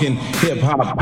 funkin' hip hop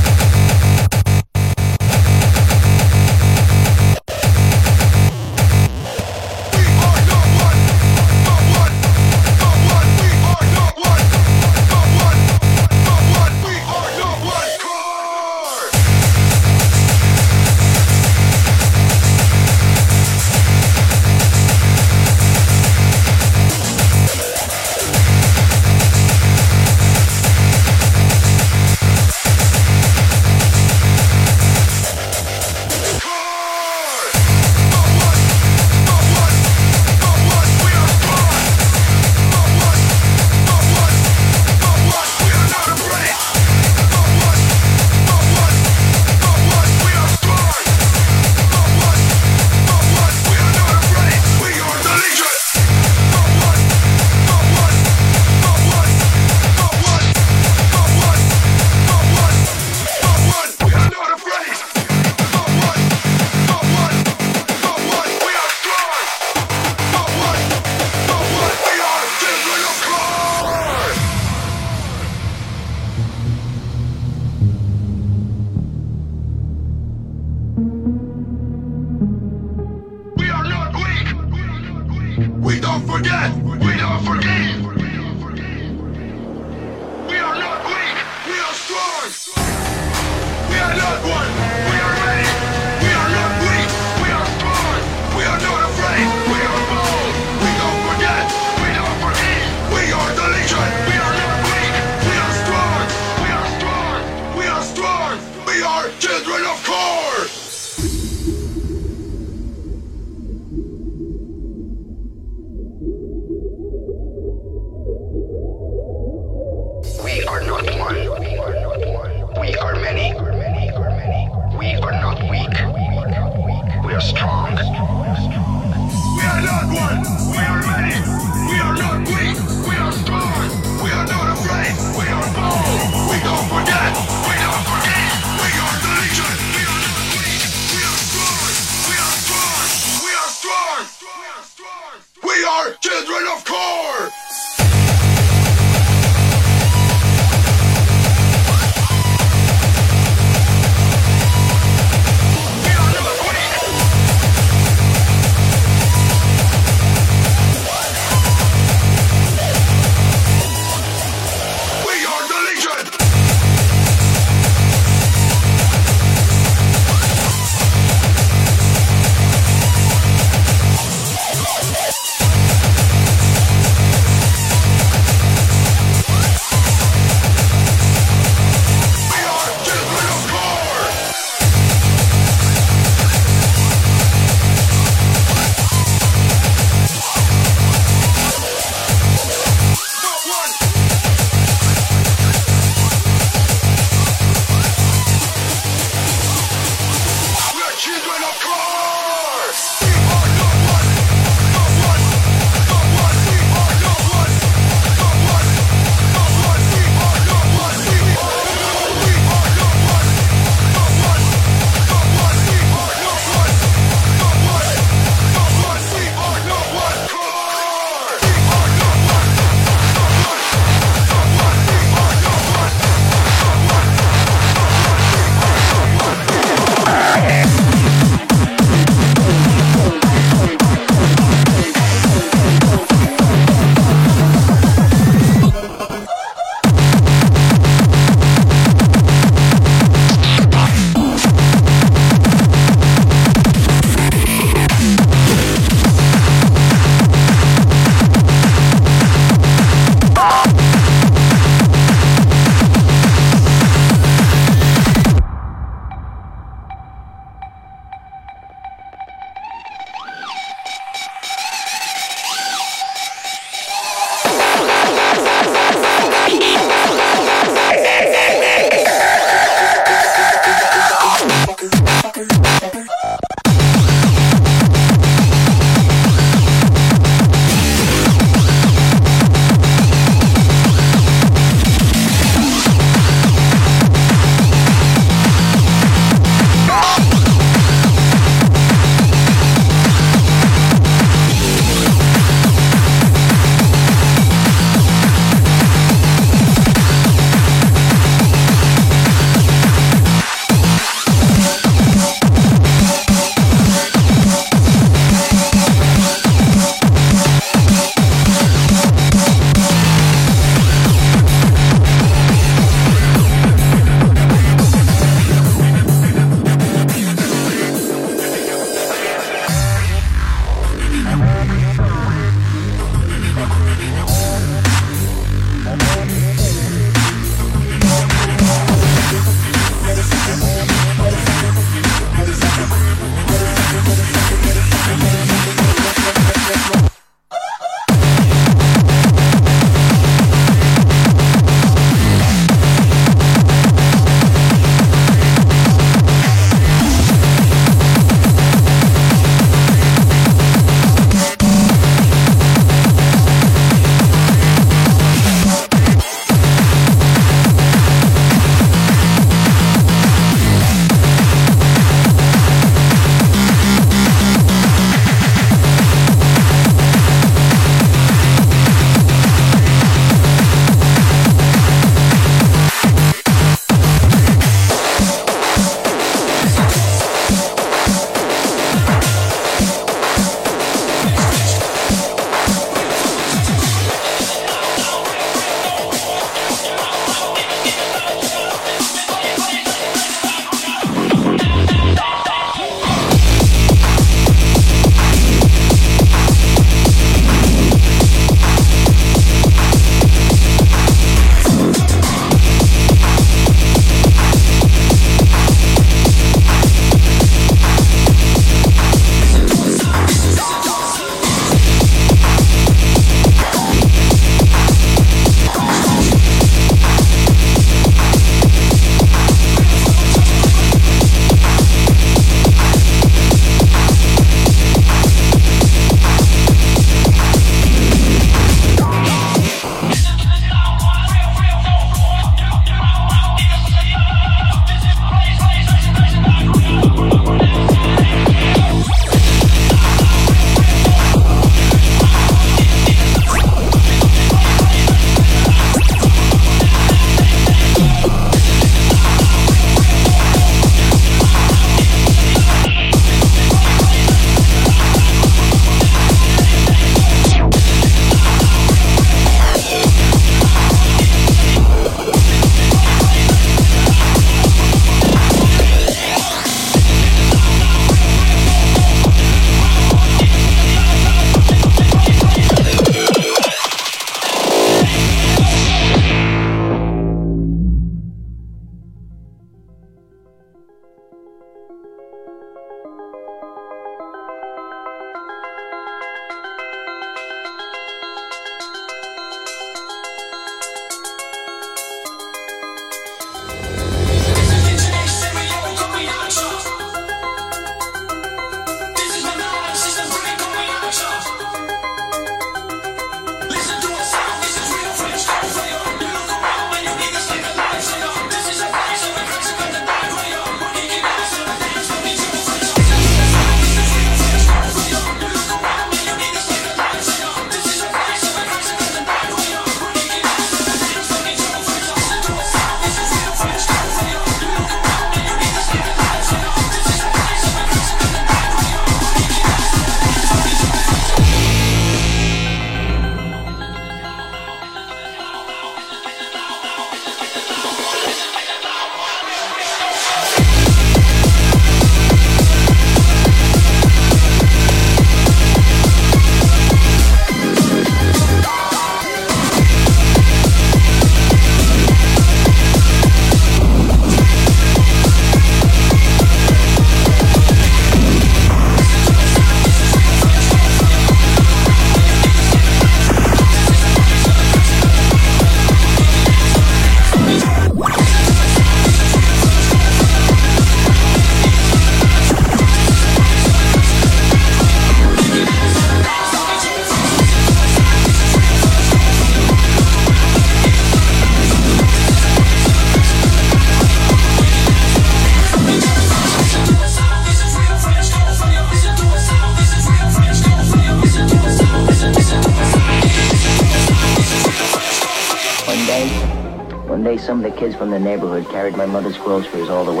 the neighborhood carried my mother's groceries all the way